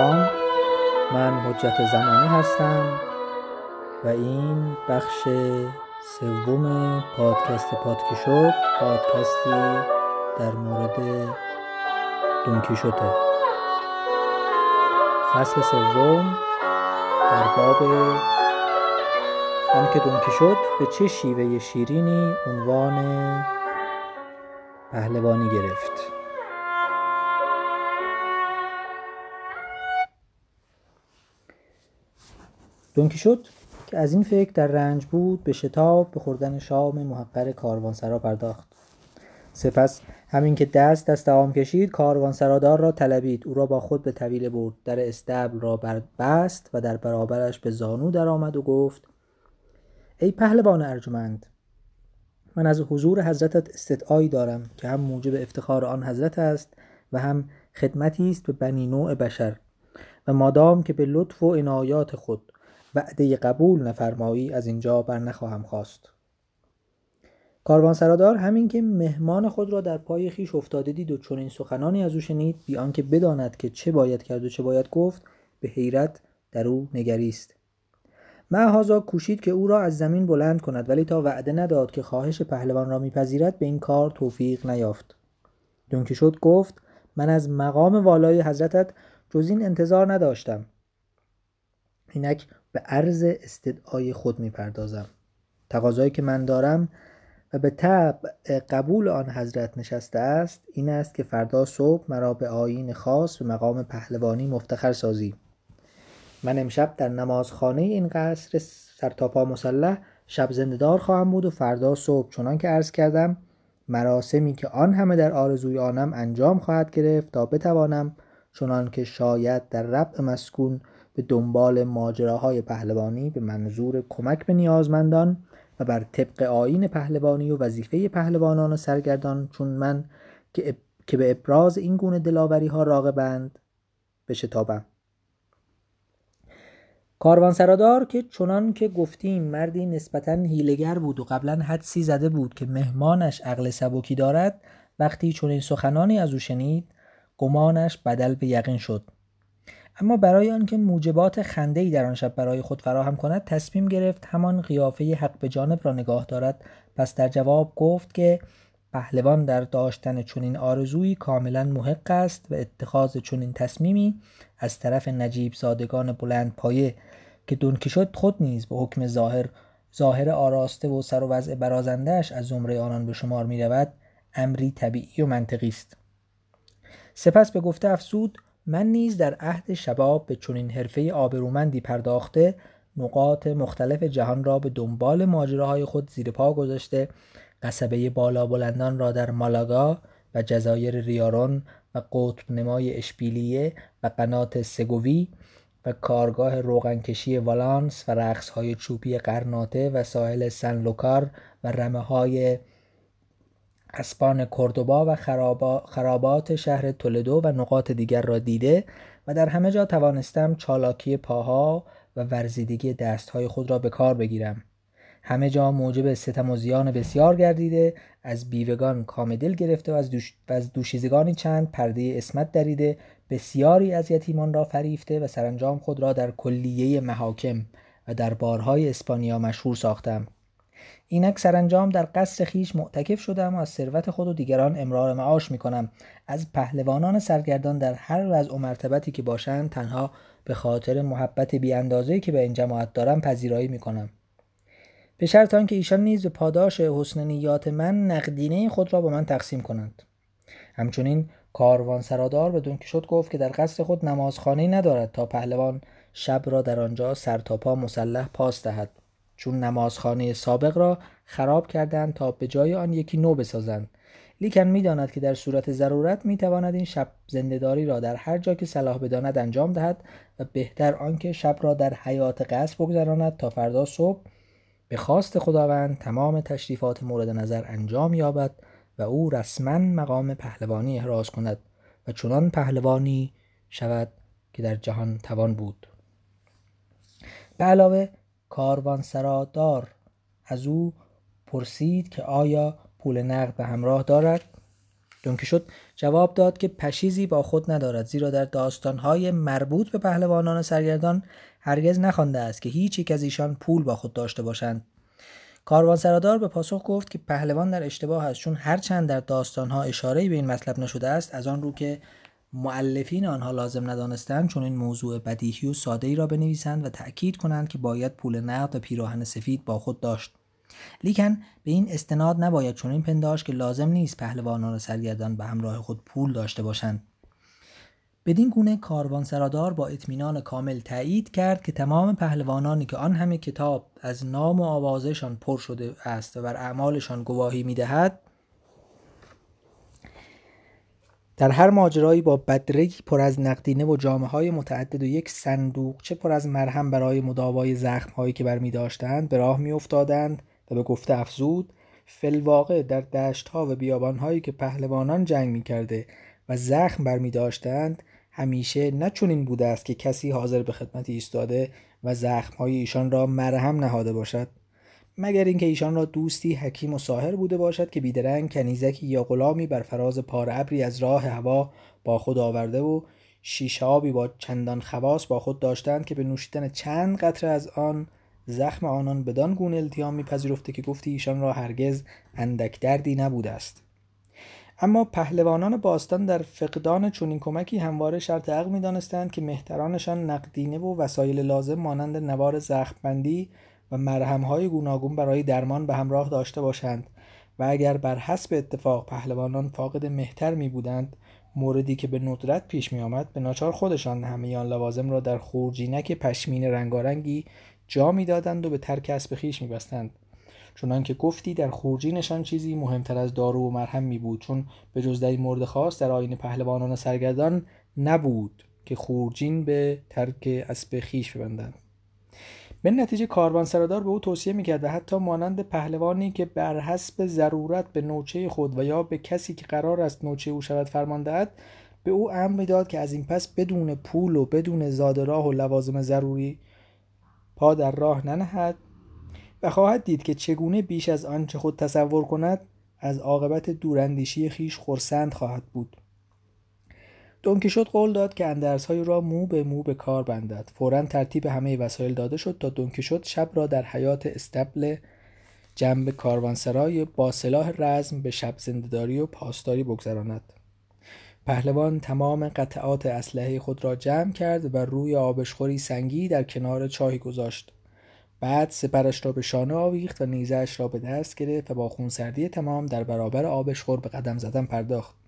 سلام. من حجت زمانی هستم و این بخش سوم پادکست پادکی شد پادکستی در مورد دونکی شده. فصل سوم در باب هم که دونکی شد به چه شیوه شیرینی عنوان پهلوانی گرفت؟ دونکی شد؟ که از این فکر در رنج بود به شتاب به خوردن شام محقر کاروانسرا پرداخت. سپس همین که دست دست دوام کشید کاروانسرادار را طلبید. او را با خود به طویل برد. در استبل را بست و در برابرش به زانو درآمد و گفت ای پهلوان ارجمند من از حضور حضرتت استدعایی دارم که هم موجب افتخار آن حضرت است و هم خدمتی است به بنی نوع بشر و مادام که به لطف و عنایات خود وعده قبول نفرمایی از اینجا بر نخواهم خواست. سرادار همین که مهمان خود را در پای خیش افتاده دید و چنین سخنانی از او شنید بی آنکه بداند که چه باید کرد و چه باید گفت به حیرت در او نگریست. معهازا کوشید که او را از زمین بلند کند ولی تا وعده نداد که خواهش پهلوان را میپذیرد به این کار توفیق نیافت. دونکیشوت گفت من از مقام والای حضرتت جز این انتظار نداشتم. اینک به عرض استدعای خود می‌پردازم. تقاضایی که من دارم و به طبع قبول آن حضرت نشسته است این است که فردا صبح مرا به آیین خاص به مقام پهلوانی مفتخر سازی. من امشب در نمازخانه این قصر سرتاپا مسلح شب زندهدار خواهم بود و فردا صبح چنان که عرض کردم مراسمی که آن همه در آرزوی آنم انجام خواهد گرفت تا بتوانم چنان که شاید در ربع مسکون به دنبال ماجراهای پهلوانی به منظور کمک به نیازمندان و بر طبق آین پهلوانی و وظیفه پهلوانان و سرگردان چون من که, که به ابراز این گونه دلاوری ها راغبند به شتابم. سرادار که چنان که گفتیم مردی نسبتا هیلگر بود و قبلا حدسی زده بود که مهمانش عقل سبکی دارد وقتی چنین سخنانی از او شنید گمانش بدل به یقین شد. اما برای آنکه موجبات خنده ای در آن شب برای خود فراهم کند تصمیم گرفت همان قیافه حق به جانب را نگاه دارد. پس در جواب گفت که پهلوان در داشتن چنین آرزویی کاملا محق است و اتخاذ چنین تصمیمی از طرف نجیب زادگان بلند پایه که شد خود نیز به حکم ظاهر ظاهر آراسته و سر و وضع برازندهش از زمره آنان به شمار می رود امری طبیعی و منطقی است. سپس به گفته افسود من نیز در عهد شباب به چنین حرفه آبرومندی پرداخته نقاط مختلف جهان را به دنبال ماجراهای خود زیر پا گذاشته قصبه بالا بلندان را در مالاگا و جزایر ریارون و قطب نمای اشبیلیه و قنات سگوی و کارگاه روغنکشی والانس و رقصهای چوبی قرناته و ساحل سن لوکار و رمه های اسبان کردوبا و خرابات شهر تولدو و نقاط دیگر را دیده و در همه جا توانستم چالاکی پاها و ورزیدگی دستهای خود را به کار بگیرم. همه جا موجب ستم و زیان بسیار گردیده از بیوگان کام دل گرفته و از, دوش... از دوشیزگانی چند پرده اسمت دریده بسیاری از یتیمان را فریفته و سرانجام خود را در کلیه محاکم و در بارهای اسپانیا مشهور ساختم. اینک سرانجام در قصر خیش معتکف شدم و از ثروت خود و دیگران امرار معاش می کنم از پهلوانان سرگردان در هر وضع و مرتبتی که باشند تنها به خاطر محبت بی که به این جماعت دارم پذیرایی می کنم به شرط آنکه ایشان نیز به پاداش حسن نیات من نقدینه خود را با من تقسیم کنند. همچنین کاروان سرادار به شد گفت که در قصر خود نمازخانه ندارد تا پهلوان شب را در آنجا سرتاپا مسلح پاس دهد. چون نمازخانه سابق را خراب کردند تا به جای آن یکی نو بسازند. لیکن می‌داند که در صورت ضرورت می‌تواند این شب زندهداری را در هر جا که صلاح بداند انجام دهد و بهتر آنکه شب را در حیات قصر بگذراند تا فردا صبح به خواست خداوند تمام تشریفات مورد نظر انجام یابد و او رسما مقام پهلوانی احراز کند و چنان پهلوانی شود که در جهان توان بود. به علاوه کاروانسرادار از او پرسید که آیا پول نقد به همراه دارد؟ دونکیشوت جواب داد که پشیزی با خود ندارد زیرا در داستانهای مربوط به پهلوانان سرگردان هرگز نخوانده است که هیچ یک از ایشان پول با خود داشته باشند. کاروان سرادار به پاسخ گفت که پهلوان در اشتباه است چون هرچند در داستانها اشاره‌ای به این مطلب نشده است از آن رو که معلفین آنها لازم ندانستند چون این موضوع بدیهی و ساده ای را بنویسند و تأکید کنند که باید پول نقد و پیراهن سفید با خود داشت. لیکن به این استناد نباید چون این پنداش که لازم نیست پهلوانان سرگردان به همراه خود پول داشته باشند. بدین گونه کاروان سرادار با اطمینان کامل تایید کرد که تمام پهلوانانی که آن همه کتاب از نام و آوازشان پر شده است و بر اعمالشان گواهی می‌دهد در هر ماجرایی با بدرگی پر از نقدینه و جامعه های متعدد و یک صندوق چه پر از مرهم برای مداوای زخم هایی که برمی داشتند به راه می افتادند و به گفته افزود فلواقع در دشت ها و بیابان هایی که پهلوانان جنگ می کرده و زخم برمی داشتند همیشه نه چنین بوده است که کسی حاضر به خدمت ایستاده و زخم های ایشان را مرهم نهاده باشد. مگر اینکه ایشان را دوستی حکیم و ساهر بوده باشد که بیدرنگ کنیزکی یا غلامی بر فراز پار ابری از راه هوا با خود آورده و شیشه آبی با چندان خواص با خود داشتند که به نوشیدن چند قطره از آن زخم آنان بدان گونه التیام میپذیرفته که گفتی ایشان را هرگز اندک دردی نبوده است. اما پهلوانان باستان در فقدان چنین کمکی همواره شرط عقل می‌دانستند که مهترانشان نقدینه و وسایل لازم مانند نوار زخمبندی و مرهمهای گوناگون برای درمان به همراه داشته باشند و اگر بر حسب اتفاق پهلوانان فاقد مهتر می بودند موردی که به ندرت پیش می آمد به ناچار خودشان همه آن لوازم را در خورجینک پشمین رنگارنگی جا می‌دادند و به ترک اسب خویش میبستند. چنانکه گفتی در خورجینشان چیزی مهمتر از دارو و مرهم می بود چون به جز در این مورد خاص در آین پهلوانان سرگردان نبود که خورجین به ترک اسب خیش ببندند. به نتیجه کاروان سرادار به او توصیه می‌کرد و حتی مانند پهلوانی که بر حسب ضرورت به نوچه خود و یا به کسی که قرار است نوچه او شود فرمان دهد به او امر می‌داد که از این پس بدون پول و بدون زاد راه و لوازم ضروری پا در راه ننهد و خواهد دید که چگونه بیش از آنچه خود تصور کند از عاقبت دوراندیشی خیش خرسند خواهد بود. دونکیشوت قول داد که اندرسهای را مو به مو به کار بندد. فورا ترتیب همه وسایل داده شد تا دونکیشوت شب را در حیات استبل جنب کاروانسرای با سلاح رزم به شب زندهداری و پاسداری بگذراند. پهلوان تمام قطعات اسلحه خود را جمع کرد و روی آبشخوری سنگی در کنار چاهی گذاشت. بعد سپرش را به شانه آویخت و نیزهاش را به دست گرفت و با خونسردی تمام در برابر آبشخور به قدم زدن پرداخت.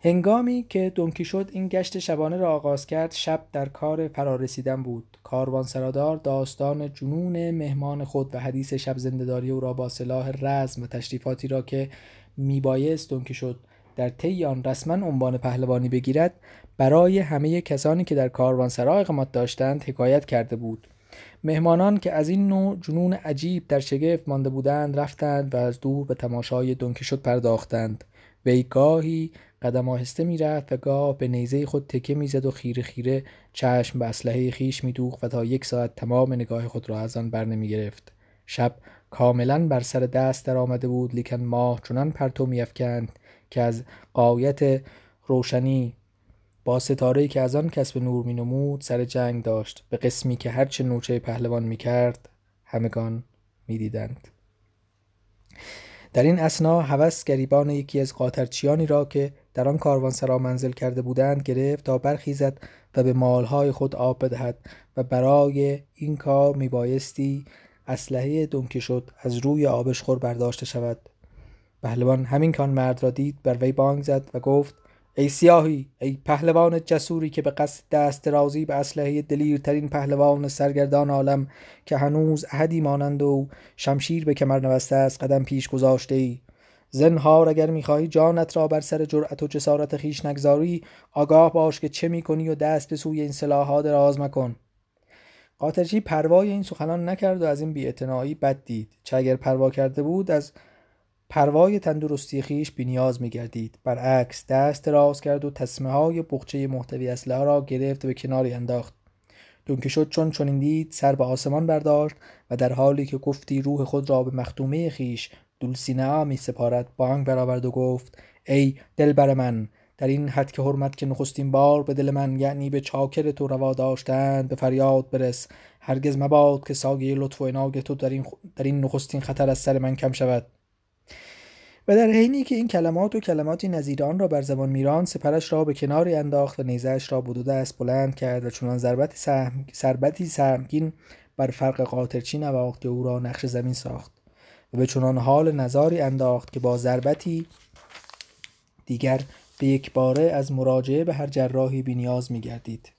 هنگامی که شد این گشت شبانه را آغاز کرد شب در کار فرارسیدن بود. کاروان سرادار داستان جنون مهمان خود و حدیث شب زندهداری او را با سلاح رزم و تشریفاتی را که میبایست شد در طی آن رسما عنوان پهلوانی بگیرد برای همه کسانی که در کاروانسرا اقامت داشتند حکایت کرده بود. مهمانان که از این نوع جنون عجیب در شگفت مانده بودند رفتند و از دور به تماشای شد پرداختند. وی گاهی قدم آهسته می‌رفت و گاه به نیزه خود تکه می‌زد و خیره خیره چشم به اسلحه خیش میدوخت و تا یک ساعت تمام نگاه خود را از آن بر نمی گرفت شب کاملا بر سر دست در آمده بود لیکن ماه چنان پرتو میافکند که از قایت روشنی با ستاره که از آن کسب نور می نمود سر جنگ داشت به قسمی که هرچه نوچه پهلوان می کرد همگان می دیدند. در این اسنا هوس گریبان یکی از قاطرچیانی را که در آن کاروانسرا منزل کرده بودند گرفت تا برخیزد و به مالهای خود آب بدهد و برای این کار میبایستی اسلحه دمکه شد از روی آبشخور برداشته شود. پهلوان همین کان مرد را دید بر وی بانگ زد و گفت ای سیاهی ای پهلوان جسوری که به قصد دست رازی به اسلحه دلیرترین پهلوان سرگردان عالم که هنوز احدی مانند و شمشیر به کمر نوسته است قدم پیش گذاشته ای. زنهار اگر می‌خواهی جانت را بر سر جرأت و جسارت خیش نگذاری آگاه باش که چه می‌کنی و دست به سوی این سلاحها دراز مکن قاطرچی پروای این سخنان نکرد و از این بیاعتنایی بد دید چه اگر پروا کرده بود از پروای تندرستی خیش بینیاز می گردید. برعکس دست راز کرد و تصمه های بخچه محتوی اسلحه را گرفت و به کناری انداخت. دونکه شد چون چنین دید سر به آسمان برداشت و در حالی که گفتی روح خود را به مختومه خیش دولسینه می سپارد. بانگ برآورد و گفت ای دلبر من در این حد که حرمت که نخستین بار به دل من یعنی به چاکر تو روا داشتند به فریاد برس. هرگز مباد که ساگه لطف و عناگ تو در این, در این نخستین خطر از سر من کم شود. و در حینی که این کلمات و کلماتی نظیران را بر زبان میران سپرش را به کناری انداخت و نیزهاش را بدو دست بلند کرد و چنان ضربت سهم... سربتی سهمگین بر فرق قاطرچی نواخت که او را نقش زمین ساخت. به چنان حال نظاری انداخت که با ضربتی دیگر به یک باره از مراجعه به هر جراحی بینیاز می گردید.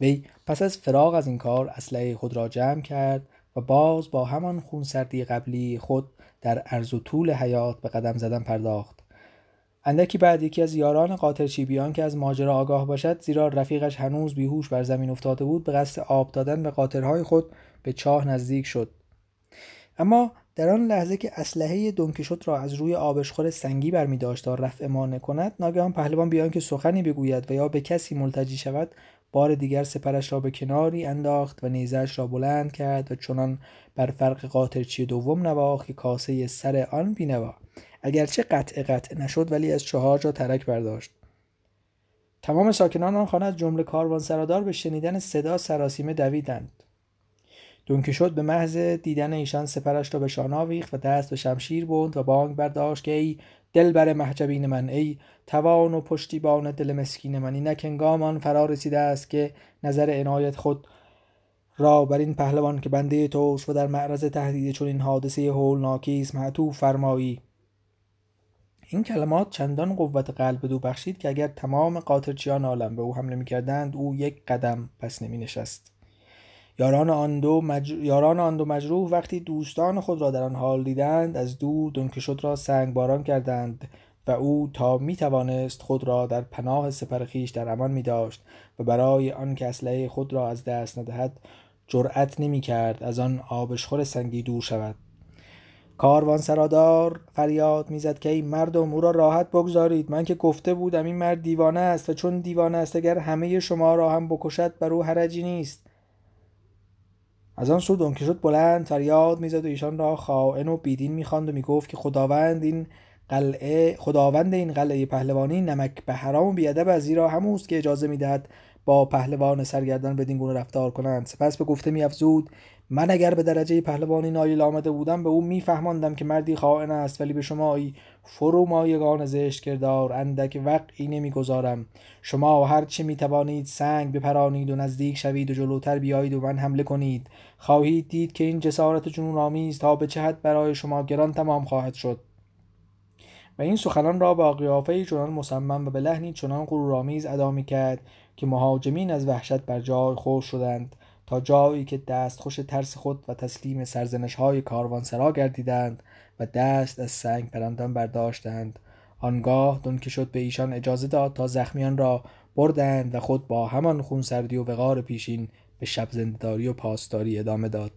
وی پس از فراغ از این کار اسلحه خود را جمع کرد و باز با همان خونسردی قبلی خود در عرض و طول حیات به قدم زدن پرداخت اندکی بعد یکی از یاران قاطرچی بیان که از ماجرا آگاه باشد زیرا رفیقش هنوز بیهوش بر زمین افتاده بود به قصد آب دادن به قاطرهای خود به چاه نزدیک شد اما در آن لحظه که اسلحه دونکیشوت را از روی آبشخور سنگی برمی داشت تا رفع مانع کند ناگهان پهلوان بیان که سخنی بگوید و یا به کسی ملتجی شود بار دیگر سپرش را به کناری انداخت و نیزش را بلند کرد و چنان بر فرق قاطرچی دوم نواخت که کاسه سر آن بینوا. اگرچه قطع قطع نشد ولی از چهار جا ترک برداشت. تمام ساکنان آن خانه از جمله کاروان سرادار به شنیدن صدا سراسیمه دویدند. شد به محض دیدن ایشان سپرش را به شان آویخت و دست به شمشیر بوند و بانگ برداشت که ای دل بر محجبین من ای توان و پشتیبان دل مسکین من اینک هنگام آن فرا رسیده است که نظر عنایت خود را بر این پهلوان که بنده توش و در معرض تهدید چون این حادثه هولناکی است معطوف فرمایی. این کلمات چندان قوت قلب دو بخشید که اگر تمام قاطرچیان عالم به او حمله می‌کردند او یک قدم پس نمی نشست یاران آن دو, یاران آن دو مجروح وقتی دوستان خود را در آن حال دیدند از دور دونکشوت را سنگ باران کردند و او تا می توانست خود را در پناه سپر خیش در امان می داشت و برای آن که اسلحه خود را از دست ندهد جرأت نمی کرد از آن آبشخور سنگی دور شود. کاروان سرادار فریاد می‌زد که ای مردم او را راحت بگذارید. من که گفته بودم این مرد دیوانه است و چون دیوانه است اگر همه شما را هم بکشد بر او حرجی نیست. از آن سو شد بلند فریاد می‌زد و ایشان را خائن و بیدین می‌خواند و می‌گفت که خداوند این قلعه خداوند این قلعه پهلوانی نمک به حرام و بیادب از زیرا هموست که اجازه می‌دهد با پهلوان سرگردان بدین گونه رفتار کنند. سپس به گفته میافزود من اگر به درجه پهلوانی نایل آمده بودم به او میفهماندم که مردی خائن است ولی به شما ای فرو مایگان زشت کردار اندک وقعی نمی‌گذارم. شما هر چه می‌توانید سنگ بپرانید و نزدیک شوید و جلوتر بیایید و من حمله کنید. خواهید دید که این جسارت جنون آمیز تا به چه برای شما گران تمام خواهد شد. و این سخنان را با قیافه چنان مصمم و به لحنی چنان غرورآمیز ادا می‌کرد که مهاجمین از وحشت بر جای خور شدند تا جایی که دست خوش ترس خود و تسلیم سرزنش های کاروانسرا گردیدند و دست از سنگ پرندان برداشتند. آنگاه دون شد به ایشان اجازه داد تا زخمیان را بردند و خود با همان خونسردی و وقار پیشین به شب زندداری و پاسداری ادامه داد.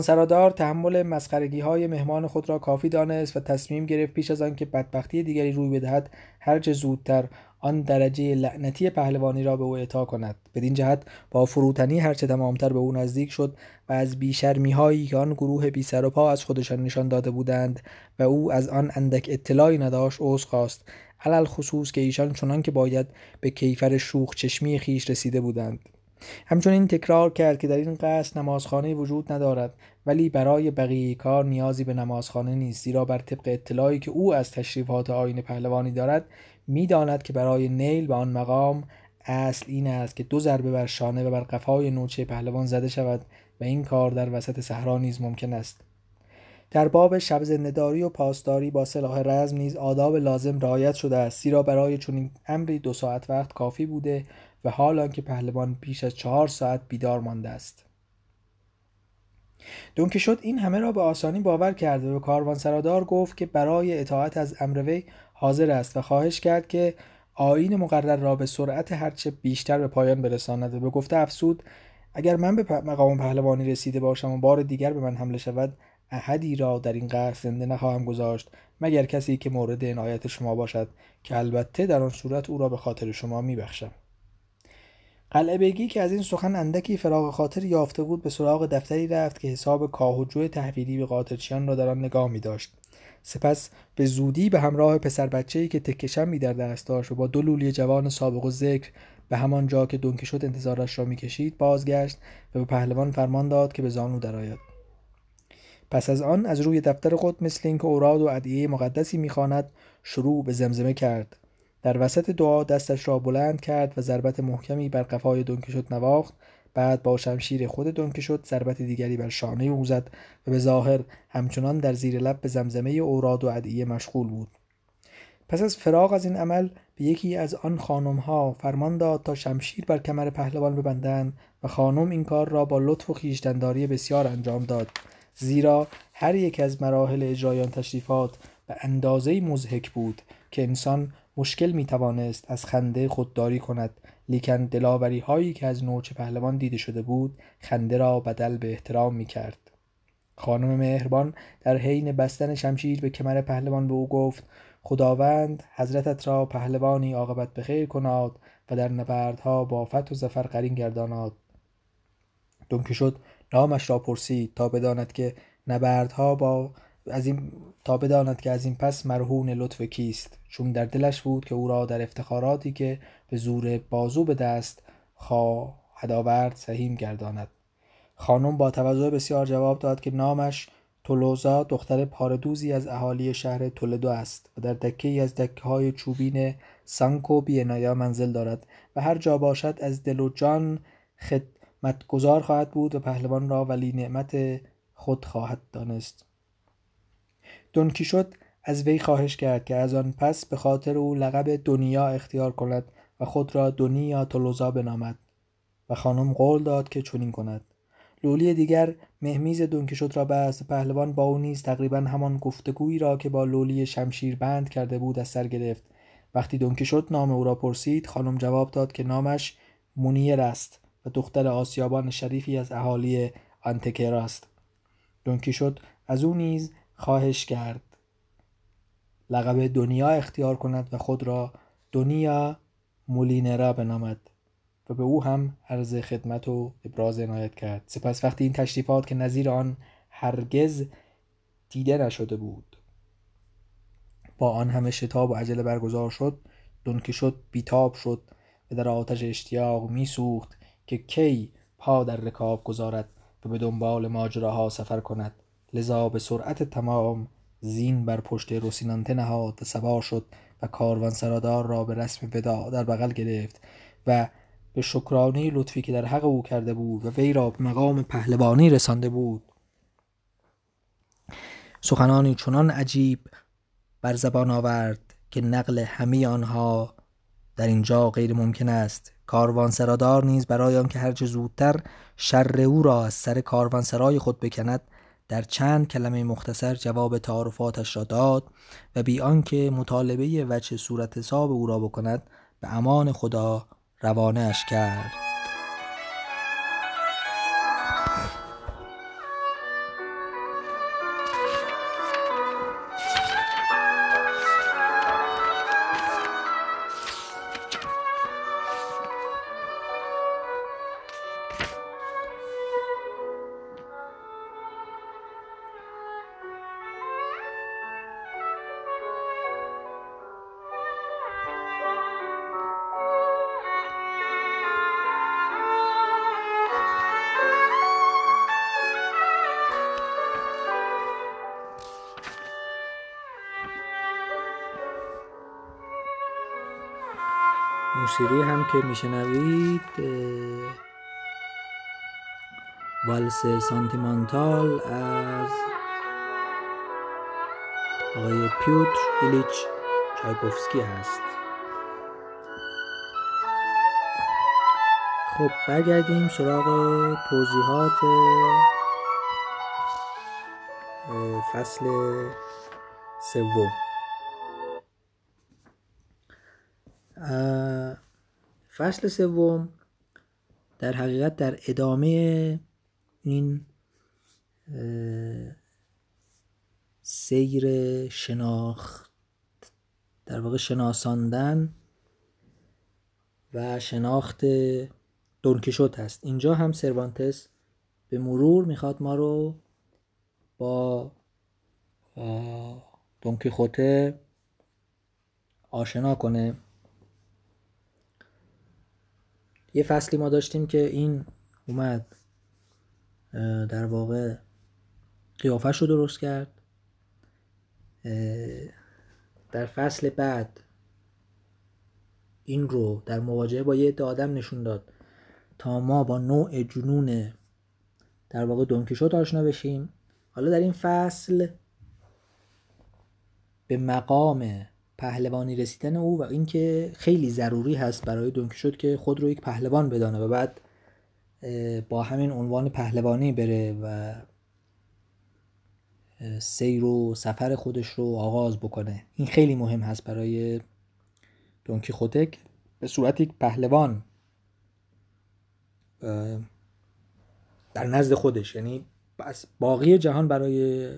سرادار تحمل مسخرگی های مهمان خود را کافی دانست و تصمیم گرفت پیش از آنکه بدبختی دیگری روی بدهد هرچه زودتر آن درجه لعنتی پهلوانی را به او اعطا کند. بدین جهت با فروتنی هرچه تمامتر به او نزدیک شد و از بیشرمی هایی که آن گروه بی سر و پا از خودشان نشان داده بودند و او از آن اندک اطلاعی نداشت عذر خواست. علل خصوص که ایشان چنان که باید به کیفر شوخ چشمی خیش رسیده بودند. همچنین تکرار کرد که در این قصد نمازخانه وجود ندارد ولی برای بقیه کار نیازی به نمازخانه نیست زیرا بر طبق اطلاعی که او از تشریفات آین پهلوانی دارد می‌داند که برای نیل به آن مقام اصل این است که دو ضربه بر شانه و بر قفای نوچه پهلوان زده شود و این کار در وسط صحرا نیز ممکن است. در باب شب زندهداری و پاسداری با سلاح رزم نیز آداب لازم رعایت شده است زیرا برای چنین امری دو ساعت وقت کافی بوده و حال آنکه پهلوان بیش از چهار ساعت بیدار مانده است. دونکه شد این همه را به آسانی باور کرد و کاروان سرادار گفت که برای اطاعت از امر وی حاضر است و خواهش کرد که آین مقرر را به سرعت هرچه بیشتر به پایان برساند. و به گفته افسود اگر من به مقام پهلوانی رسیده باشم و بار دیگر به من حمله شود احدی را در این قصر زنده نخواهم گذاشت مگر کسی که مورد عنایت شما باشد که البته در آن صورت او را به خاطر شما میبخشم. قلعه بگی که از این سخن اندکی فراغ خاطر یافته بود به سراغ دفتری رفت که حساب کاهوجوی تحویلی به قاطرچیان را در آن نگاه می داشت سپس به زودی به همراه پسر بچه‌ای که تکشمی در دست داشت و با دو لولی جوان سابق و ذکر به همان جا که دونکیشوت انتظارش را می‌کشید بازگشت و به پهلوان فرمان داد که به زانو درآید. پس از آن از روی دفتر خود مثل اینکه اوراد و ادعیه مقدسی می‌خواند شروع به زمزمه کرد. در وسط دعا دستش را بلند کرد و ضربت محکمی بر قفای دونکیشوت نواخت بعد با شمشیر خود دونکیشوت ضربت دیگری بر شانه او زد و به ظاهر همچنان در زیر لب به زمزمه اوراد و ادعیه مشغول بود. پس از فراغ از این عمل به یکی از آن خانم ها فرمان داد تا شمشیر بر کمر پهلوان ببندند و خانم این کار را با لطف و خیشتنداری بسیار انجام داد زیرا هر یک از مراحل اجرای آن تشریفات به اندازه مزهک بود که انسان مشکل می توانست از خنده خودداری کند لیکن دلاوری هایی که از نوچه پهلوان دیده شده بود خنده را بدل به احترام می کرد خانم مهربان در حین بستن شمشیر به کمر پهلوان به او گفت خداوند حضرتت را پهلوانی عاقبت بخیر کناد و در نبردها با فتح و زفر قرین گرداناد دونکه شد نامش را پرسید تا بداند که نبردها با از این تا بداند که از این پس مرهون لطف کیست؟ چون در دلش بود که او را در افتخاراتی که به زور بازو به دست خواهد آورد سهیم گرداند. خانم با توجه بسیار جواب داد که نامش تولوزا دختر پاردوزی از اهالی شهر تولدو است و در دکه ای از دکه های چوبین سانکو بینایا منزل دارد و هر جا باشد از دل و جان خدمتگزار خواهد بود و پهلوان را ولی نعمت خود خواهد دانست. دونکیشوت از وی خواهش کرد که از آن پس به خاطر او لقب دنیا اختیار کند و خود را دنیا تولوزا بنامد و خانم قول داد که چنین کند. لولی دیگر مهمیز دونکیشوت را بست پهلوان با او نیز تقریبا همان گفتگویی را که با لولی شمشیر بند کرده بود از سر گرفت. وقتی دونکیشوت نام او را پرسید خانم جواب داد که نامش مونیر است و دختر آسیابان شریفی از اهالی آنتکرا است. دونکیشوت از او نیز خواهش کرد. لقب دنیا اختیار کند و خود را دنیا مولینرا بنامد و به او هم عرض خدمت و ابراز عنایت کرد. سپس وقتی این تشریفات که نظیر آن هرگز دیده نشده بود با آن همه شتاب و عجله برگزار شد شد بیتاب شد و در آتش اشتیاق میسوخت که کی پا در رکاب گذارد و به دنبال ماجراها سفر کند. لذا به سرعت تمام زین بر پشت روسینانته نهاد و سوار شد و کاروان سرادار را به رسم ودا در بغل گرفت و به شکرانه لطفی که در حق او کرده بود و وی را به مقام پهلوانی رسانده بود. سخنانی چنان عجیب بر زبان آورد که نقل همه آنها در اینجا غیر ممکن است. کاروان سرادار نیز برای آنکه هرچه زودتر شر او را از سر کاروانسرای خود بکند در چند کلمه مختصر جواب تعارفاتش را داد و بی آنکه مطالبه وجه صورت حساب او را بکند به امان خدا روانه کرد. موسیقی هم که میشنوید والس سانتیمانتال از آقای پیوتر ایلیچ چایکوفسکی هست. خب برگردیم سراغ توضیحات فصل سوم. فصل سوم در حقیقت در ادامه این سیر شناخت در واقع شناساندن و شناخت دونکیشوت هست. اینجا هم سروانتس به مرور می‌خواد ما رو با دونکیخوته آشنا کنه. یه فصلی ما داشتیم که این اومد در واقع قیافش رو درست کرد. در فصل بعد این رو در مواجهه با یه آدم نشون داد تا ما با نوع جنون در واقع دونکیشوت آشنا بشیم. حالا در این فصل به مقام پهلوانی رسیدن او و اینکه خیلی ضروری هست برای دونکیشوت که خود رو یک پهلوان بدانه و بعد با همین عنوان پهلوانی بره و سیر و سفر خودش رو آغاز بکنه. این خیلی مهم هست برای دونکیخوته به صورت یک پهلوان در نزد خودش. یعنی باقی جهان برای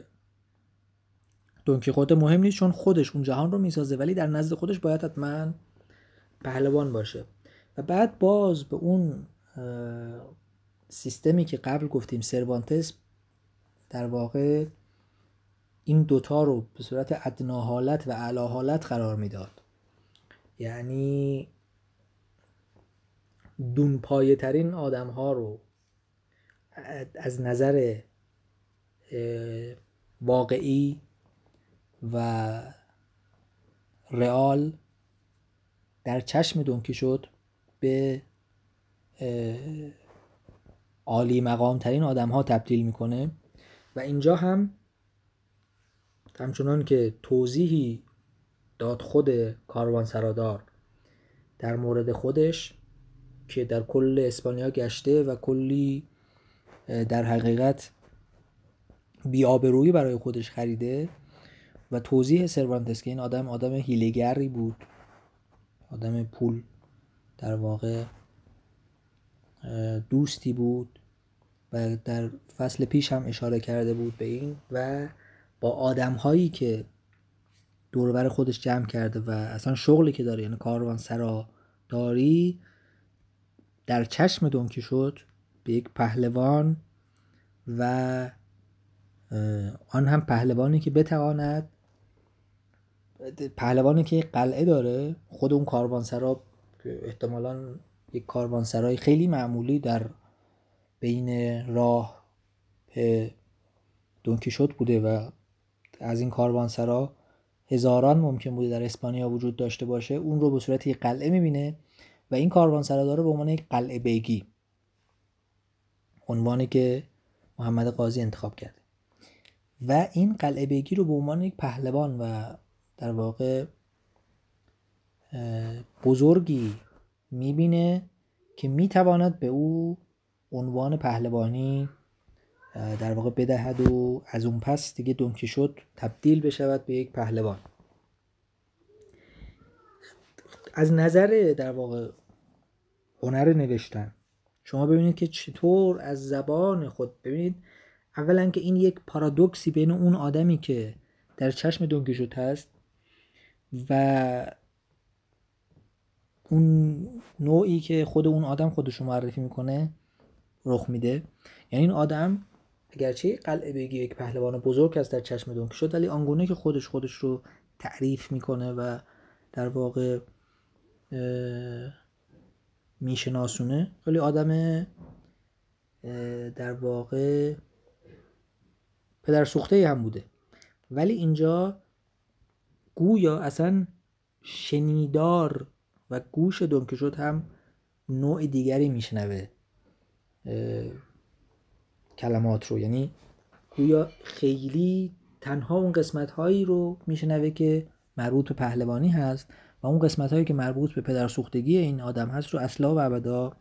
دونکیخوته مهم نیست چون خودش اون جهان رو می‌سازه ولی در نزد خودش باید حتما پهلوان باشه. و بعد باز به اون سیستمی که قبل گفتیم سروانتس در واقع این دوتا رو به صورت ادنا حالت و اعلی حالت قرار می‌داد. یعنی دونپایه ترین آدم ها رو از نظر واقعی و رئال در چشم دونکی شد به عالی مقام ترین آدم ها تبدیل می‌کنه و اینجا هم همچنان که توضیحی داد خود کاروان سرادار در مورد خودش که در کل اسپانیا گشته و کلی در حقیقت بیابرویی برای خودش خریده و توضیح سروانتس که این آدم آدم هیلگری بود. آدم پول. در واقع دوستی بود و در فصل پیش هم اشاره کرده بود به این و با آدم هایی که دوربر خودش جمع کرده و اصلا شغلی که داره یعنی کاروان سرا داری در چشم دونکی شد به یک پهلوان و آن هم پهلوانی که بتواند پهلوانی که قلعه داره خود اون کاروانسرا که احتمالا یک کاروانسرای خیلی معمولی در بین راه دونکیشوت بوده و از این کاروانسرا هزاران ممکن بوده در اسپانیا وجود داشته باشه. اون رو به صورت یک قلعه می‌بینه و این کاروانسرا داره به عنوان یک قلعه بیگی عنوانی که محمد قاضی انتخاب کرده. و این قلعه بیگی رو به عنوان یک پهلوان و در واقع بزرگی می‌بینه که می‌تواند به او عنوان پهلوانی در واقع بدهد و از اون پس دیگه دونکی شد تبدیل بشود به یک پهلوان. از نظر در واقع هنر نوشتن شما ببینید که چطور از زبان خود ببینید اولا که این یک پارادوکسی بین اون آدمی که در چشم دونکیشوت هست و اون نوعی که خود اون آدم خودش رو معرفی می‌کنه رخ میده. یعنی این آدم اگرچه قلعه بگی یک پهلوان بزرگ است در چشم دونکی شد ولی آنگونه که خودش خودش رو تعریف می‌کنه و در واقع میشناسونه خیلی آدم در واقع پدر سوخته هم بوده. ولی اینجا گویا اصلا شنیدار و گوش دونکشوت هم نوع دیگری میشنوه کلمات رو. یعنی گویا خیلی تنها اون قسمت هایی رو میشنوه که مربوط به پهلوانی هست و اون قسمت هایی که مربوط به پدر سوختگی این آدم هست رو اصلا و ابدا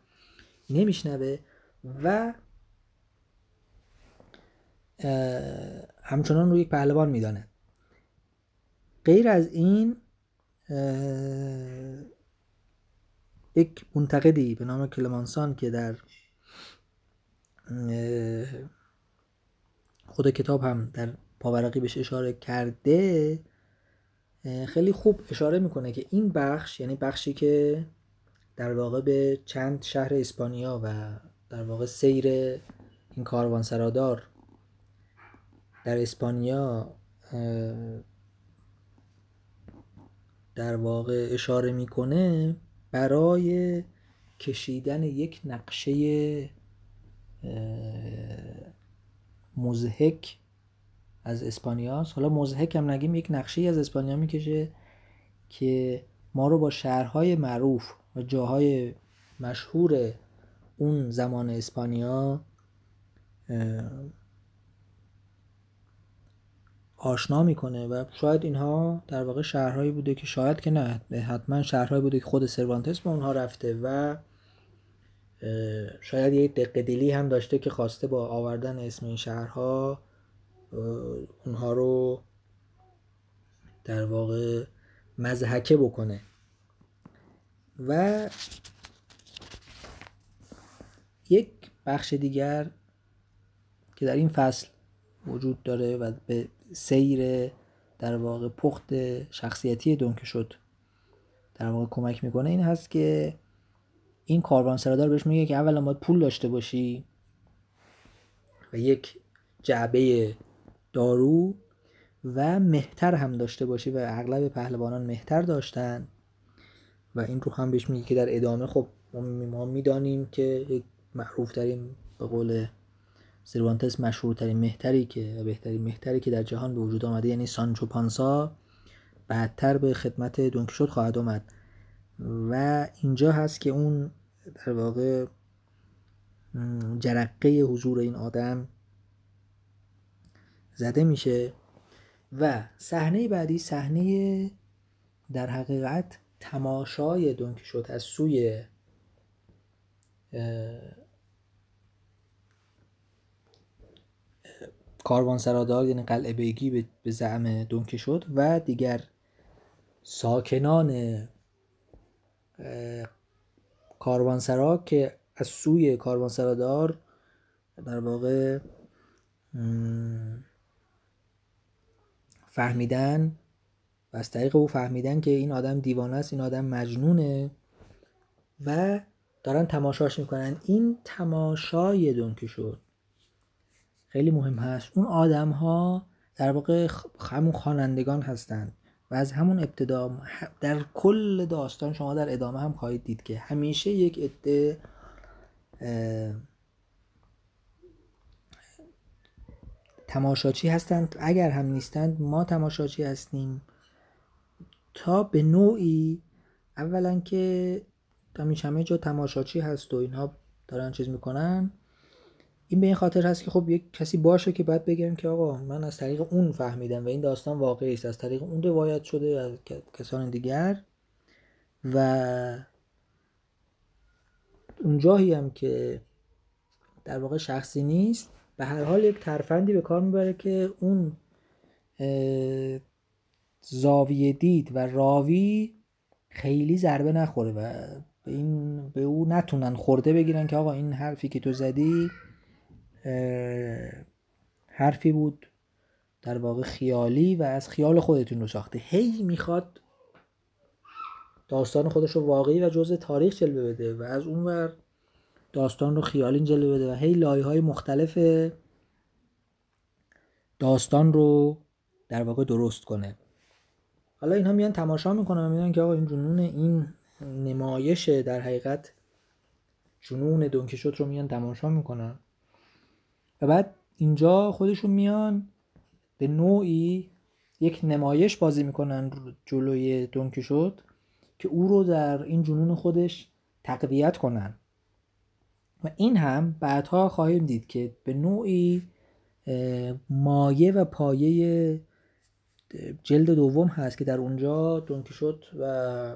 نمیشنوه و همچنان رو یک پهلوان میدانه غیر از این یک منتقدی به نام کلمانسان که در خود کتاب هم در پاورقی بهش اشاره کرده خیلی خوب اشاره می‌کنه که این بخش یعنی بخشی که در واقع به چند شهر اسپانیا و در واقع سیر این کاروان سرادار در اسپانیا در واقع اشاره می‌کنه برای کشیدن یک نقشه مزهک از اسپانیاست. حالا مزهک هم نگیم یک نقشه از اسپانیا می‌کشه که ما رو با شهرهای معروف و جاهای مشهور اون زمان اسپانیا آشنا می‌کنه و شاید اینها در واقع شهرهایی بوده که شاید که نه حتما شهرهایی بوده که خود سروانتس به اونها رفته و شاید یک دقیقه هم داشته که خواسته با آوردن اسم این شهرها اونها رو در واقع مزحکه بکنه. و یک بخش دیگر که در این فصل وجود داره و به سیر در واقع پخت شخصیتی دونکه شد در واقع کمک می‌کنه این هست که این کاروان سرادار بهش میگه که اولا باید پول داشته باشی و یک جعبه دارو و مهتر هم داشته باشی و اغلب پهلوانان مهتر داشتن و این رو هم بهش میگه که در ادامه خب ما می‌دانیم که یک معروف ترین به قول سروانتس مشهورترین مهتری که بهترین مهتری که در جهان به وجود آمده یعنی سانچو پانسا بعدتر به خدمت دونکیشوت خواهد آمد. و اینجا هست که اون در واقع جرقه حضور این آدم زده میشه. و صحنه بعدی صحنه در حقیقت تماشای دونکیشوت از سوی کاروانسرادار یعنی قلعه بیگی به زعم دونکیشوت و دیگر ساکنان کاروانسرا که از سوی کاروانسرادار در واقع فهمیدن و از طریق او فهمیدن که این آدم دیوانه است این آدم مجنونه و دارن تماشاش می‌کنن. این تماشای دونکی شد. خیلی مهم هست. اون آدم ها در واقع همون خوانندگان هستند و از همون ابتدا در کل داستان شما در ادامه هم خواهید دید که همیشه یک عده تماشاچی هستند. اگر هم نیستند ما تماشاچی هستیم. تا به نوعی اولا که همه جا تماشاچی هست و اینها دارن چیز می‌کنن این به این خاطر هست که خب یک کسی باشه که بعد بگم که آقا من از طریق اون فهمیدم و این داستان واقعی است. از طریق اون روایت شده از کسان دیگر. و اون جاهی هم که در واقع شخصی نیست به هر حال یک ترفندی به کار می‌بره که اون زاویه دید و راوی خیلی ضربه نخوره و به این به او نتونن خورده بگیرن که آقا این حرفی که تو زدی حرفی بود در واقع خیالی و از خیال خودتون رو ساخته. هی می‌خواد داستان خودش رو واقعی و جزء تاریخ جلوه بده و از اون ور داستان رو خیالی جلوه بده و هی لایه های مختلف داستان رو در واقع درست کنه. حالا اینها میان تماشا می‌کنن و میگن که آقا این جنون این نمایش در حقیقت جنون دونکیشوت رو میان تماشا می‌کنن. و بعد اینجا خودشون میان به نوعی یک نمایش بازی می‌کنن جلوی دونکیشوت که او رو در این جنون خودش تقویت کنن. و این هم بعدها خواهیم دید که به نوعی مایه و پایه جلد دوم هست که در اونجا دونکیشوت و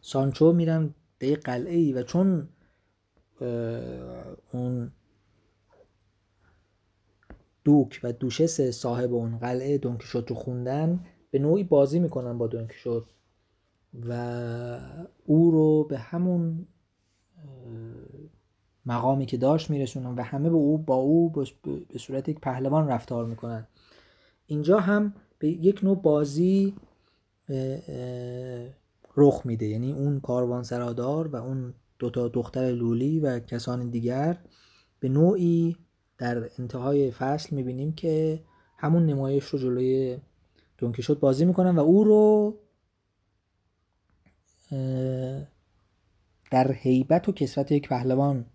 سانچو میرن به قلعه ای و چون اون دوک و دوشس صاحب اون قلعه دونکیشوت رو خوندن به نوعی بازی می‌کنن با دونکیشوت و او رو به همون مقامی که داشت میرسونن و همه به او با او به صورت یک پهلوان رفتار می‌کنن. اینجا هم به یک نوع بازی رخ میده. یعنی اون کاروان سرادار و اون دوتا دختر لولی و کسان دیگر به نوعی در انتهای فصل می‌بینیم که همون نمایش رو جلوی دونکیشوت بازی می‌کنن و او رو در حیبت و کسوت یک پهلوان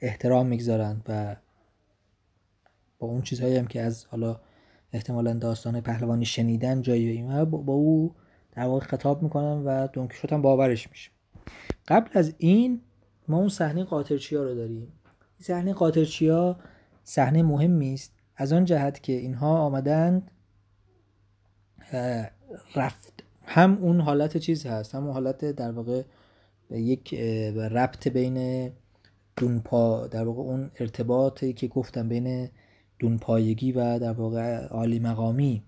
احترام می‌گذارند و با اون چیزهایی هم که از حالا احتمالا داستان پهلوانی شنیدن جایی این با او در واقع خطاب می‌کنن و دونکیشوت هم باورش میشه. قبل از این ما اون صحنه قاطرچیا رو داریم. صحنه قاطرچیا صحنه مهمی است. از آن جهت که اینها آمدند رفت. هم اون حالت چیز هست هم اون حالت در واقع یک ربط بین دونپا در واقع اون ارتباطی که گفتم بین دونپایگی و در واقع عالی مقامی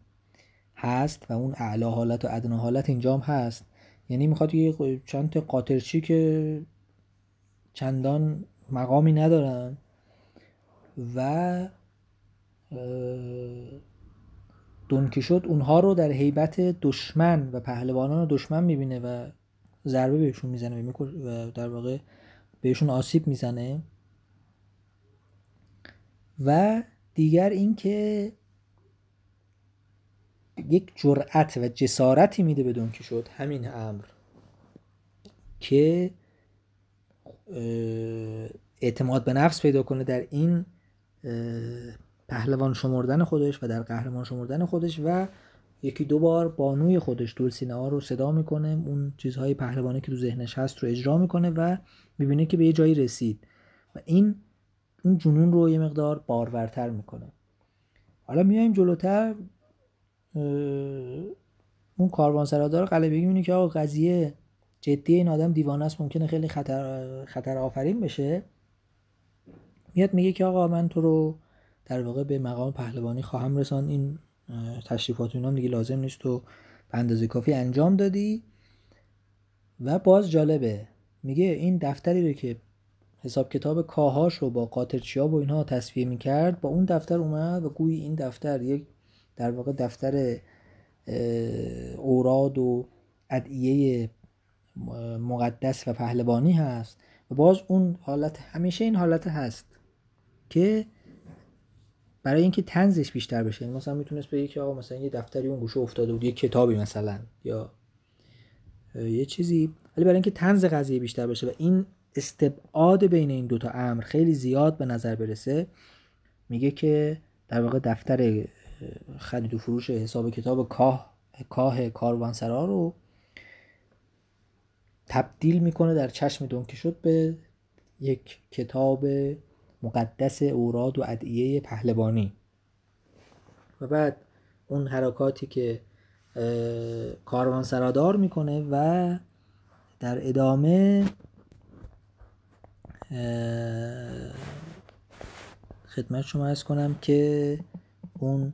هست و اون اعلا حالت و ادنا حالت اینجام هست. یعنی می‌خواد یه چند تا قاطرچی که چندان مقامی ندارن و دونکیشوت اونها رو در حیبت دشمن و پهلوانان دشمن می‌بینه و ضربه بهشون می‌زنه و در واقع بهشون آسیب می‌زنه. و دیگر اینکه یک جرأت و جسارتی میده به دونکیشوت همین امر که اعتماد به نفس پیدا کنه در این پهلوان شمردن خودش و در قهرمان شمردن خودش و یکی دو بار بانوی خودش دولسینه ها رو صدا می‌کنه. اون چیزهای پهلوانی که تو ذهنش هست رو اجرا می‌کنه و می‌بینه که به یه جایی رسید. و این اون جنون رو یه مقدار بارورتر می‌کنه. حالا میایم جلوتر. اون کاروان سرادار قلبی می‌بینه که آقا قضیه جدی این آدم دیوانه است ممکنه خیلی خطر, خطر آفرین بشه. میاد میگه که آقا من تو رو در واقع به مقام پهلوانی خواهم رسان این تشریفات اینا دیگه لازم نیست. تو به اندازه کافی انجام دادی. و باز جالبه. میگه این دفتری رو که حساب کتاب کاهاش رو با قاطرچیا و اینها تصفیه می‌کرد با اون دفتر اومد و گویی این دفتر یک در واقع دفتر اوراد و ادعیه مقدس و پهلوانی هست و باز اون حالت همیشه این حالت هست که برای اینکه تنزش بیشتر بشه یعنی مثلا می‌تونست بگه که آقا مثلا یه دفتری اون گوشه افتاده بود یه کتابی مثلا یا یه چیزی ولی برای اینکه تنز قضیه بیشتر بشه و این استبعاد بین این دوتا امر خیلی زیاد به نظر برسه میگه که در واقع دفتر خرید و فروش حساب کتاب کاه کاه کاروانسرا رو تبدیل می‌کنه در چشم دونکی شد به یک کتاب مقدس اوراد و ادعیه پهلوانی. و بعد اون حرکاتی که کاروان سرادار می‌کنه و در ادامه خدمت شما از کنم که اون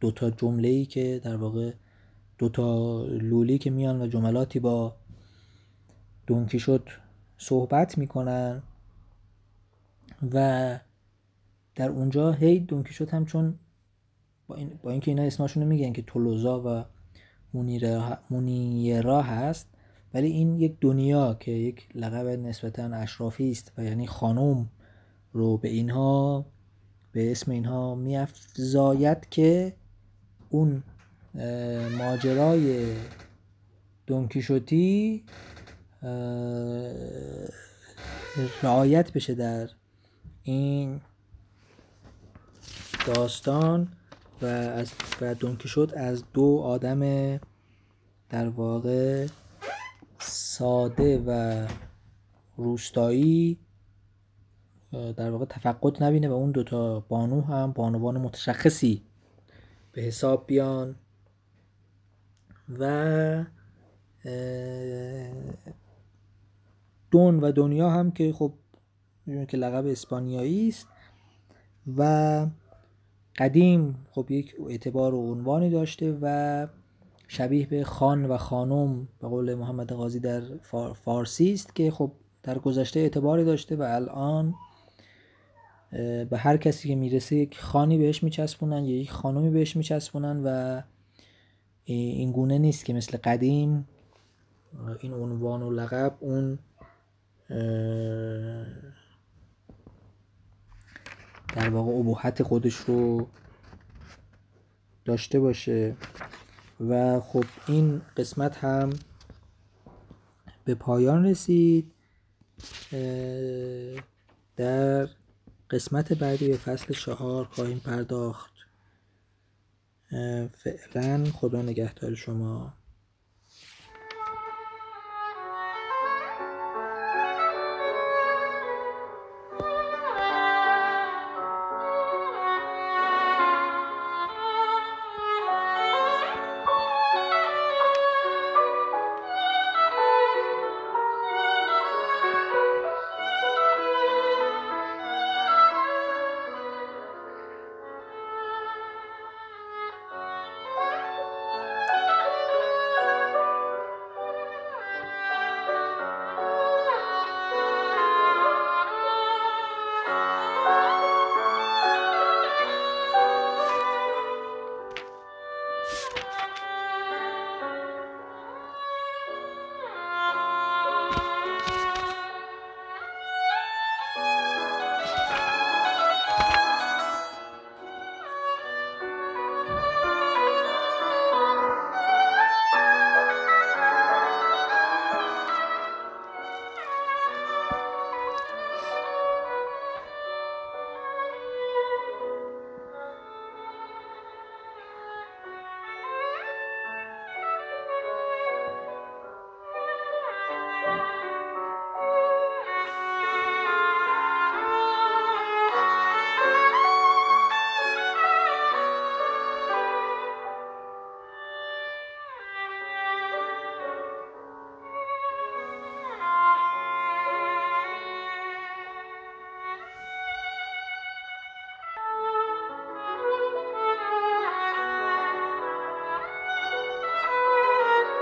دوتا جمله ای که در واقع دوتا لولی که میان و جملاتی با دونکی شد صحبت می‌کنن و در اونجا هی دونکیشوت هم چون با, این با اینا اسمشون میگن که تولوزا و مونیرا هست ولی این یک دنیا که یک لقب نسبتا اشرافی است و یعنی خانم رو به اینها به اسم اینها میافزاید که اون ماجرای دونکیشوتی رعایت بشه در این داستان و از و شد از دو آدم در واقع ساده و روستایی در واقع تفقد نبینه و اون دوتا بانو هم بانوان متشخصی به حساب بیان. و دون و دنیا هم که خب که لقب اسپانیایی است و قدیم خب یک اعتبار و عنوانی داشته و شبیه به خان و خانم به قول محمد غازی در فارسی است که خب در گذشته اعتباری داشته و الان به هر کسی که می‌رسه یک خانی بهش میچسبونن یا یک خانمی بهش میچسبونن و این گونه نیست که مثل قدیم این عنوان و لقب اون در واقع ابهت خودش رو داشته باشه. و خب این قسمت هم به پایان رسید. در قسمت بعدی به فصل چهار خواهیم پرداخت. فعلا خدا نگهدار شما.